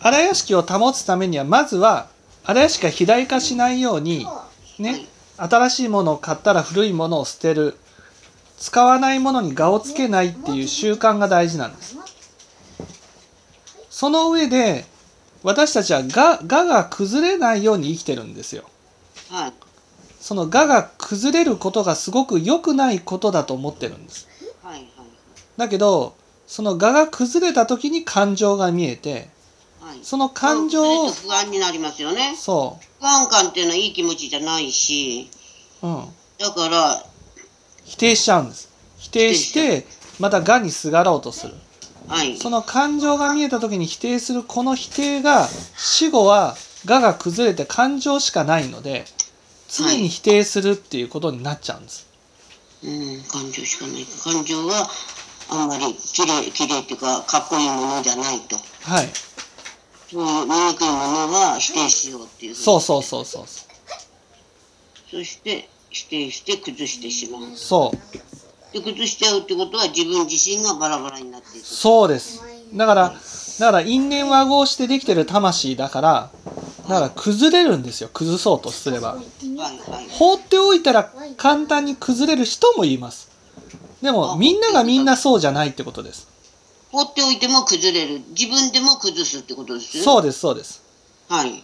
荒屋敷を保つためにはまずは荒屋敷が肥大化しないようにね新しいものを買ったら古いものを捨てる使わないものに我をつけないっていう習慣が大事なんですその上で私たちは我我が崩れないように生きてるんですよはい。その我が崩れることがすごく良くないことだと思ってるんです。だけどその我が崩れた時に感情が見えてはい。その感情を不安になりますよね。そ不安感っていうのはいい気持ちじゃないし、う、うん、だから、否定しちゃうんです否定してまた我にすがろうとするはい。その感情が見えた時に否定するこの否定が死後は我が崩れて感情しかないので常に否定するっていうことになっちゃうんです、うん、感情しかない。感情はあんまり綺麗、綺麗っていうか、かっこいいものじゃないと。はいそういう醜いものは否定しようっていう。そうそうそうそうそして、否定して崩してしまう。そうで、崩しちゃうってことは自分自身がバラバラになっていく。そうですだからだから因縁和合してできてる魂だからだから崩れるんですよ崩そうとすれば。放っておいたら簡単に崩れる人もいますでもみんながみんなそうじゃないってことです放っておいても崩れる。自分でも崩すってことですよ。そうですそうですはい。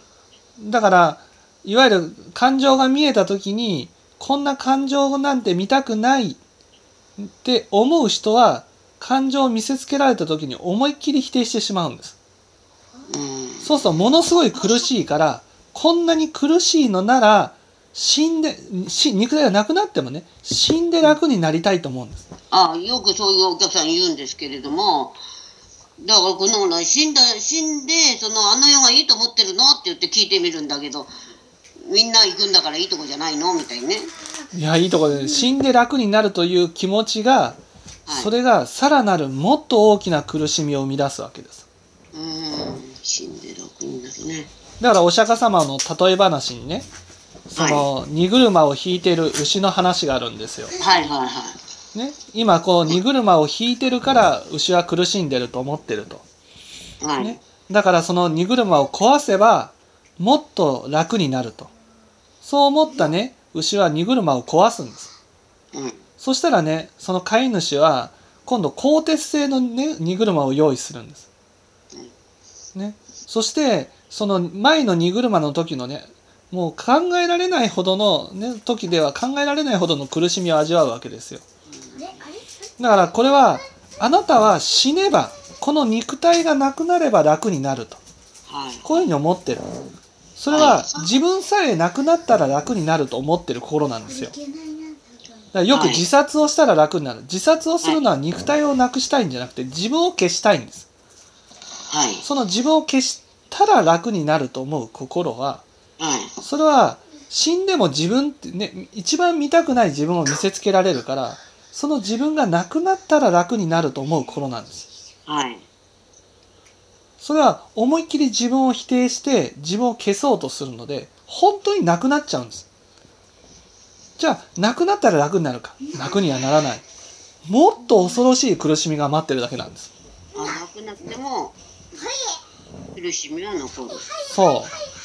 だからいわゆる感情が見えた時にこんな感情なんて見たくないって思う人は感情を見せつけられた時に思いっきり否定してしまうんですうん。そうするとものすごい苦しいからこんなに苦しいのなら死んでし肉体がなくなってもね死んで楽になりたいと思うんですあよくそういうお客さん言うんですけれども、だからこのな死んだ、死んで、そのあの世がいいと思ってるのって言って聞いてみるんだけど、みんな行くんだからいいとこじゃないのみたいにね。いやいいところで死んで楽になるという気持ちがはいそれがさらなるもっと大きな苦しみを生み出すわけですうん、死んで楽になるね。だからお釈迦様の例え話にねその荷車を引いてる牛の話があるんですよ。はいはいはい。ね、今こう荷車を引いてるから牛は苦しんでると思ってると。はい。ね、だからその荷車を壊せばもっと楽になると。そう思ったね牛は荷車を壊すんです。うん。そしたらねその飼い主は今度鋼鉄製の、ね、荷車を用意するんです。ね、そしてその前の荷車の時のねもう考えられないほどの、ね、時では考えられないほどの苦しみを味わうわけですよ。だからこれはあなたは死ねばこの肉体がなくなれば楽になると。はい。こういうふうに思ってる。それは自分さえなくなったら楽になると思ってる心なんですよ。だからよく自殺をしたら楽になる。自殺をするのは肉体をなくしたいんじゃなくて自分を消したいんです。はい。その自分を消したら楽になると思う心ははい。それは死んでも自分ってね一番見たくない自分を見せつけられるからその自分がなくなったら楽になると思う心なんですはい。それは思いっきり自分を否定して自分を消そうとするので本当になくなっちゃうんですじゃあなくなったら楽になるか楽にはならないもっと恐ろしい苦しみが待ってるだけなんですあなくなっても、苦しみは残る。そう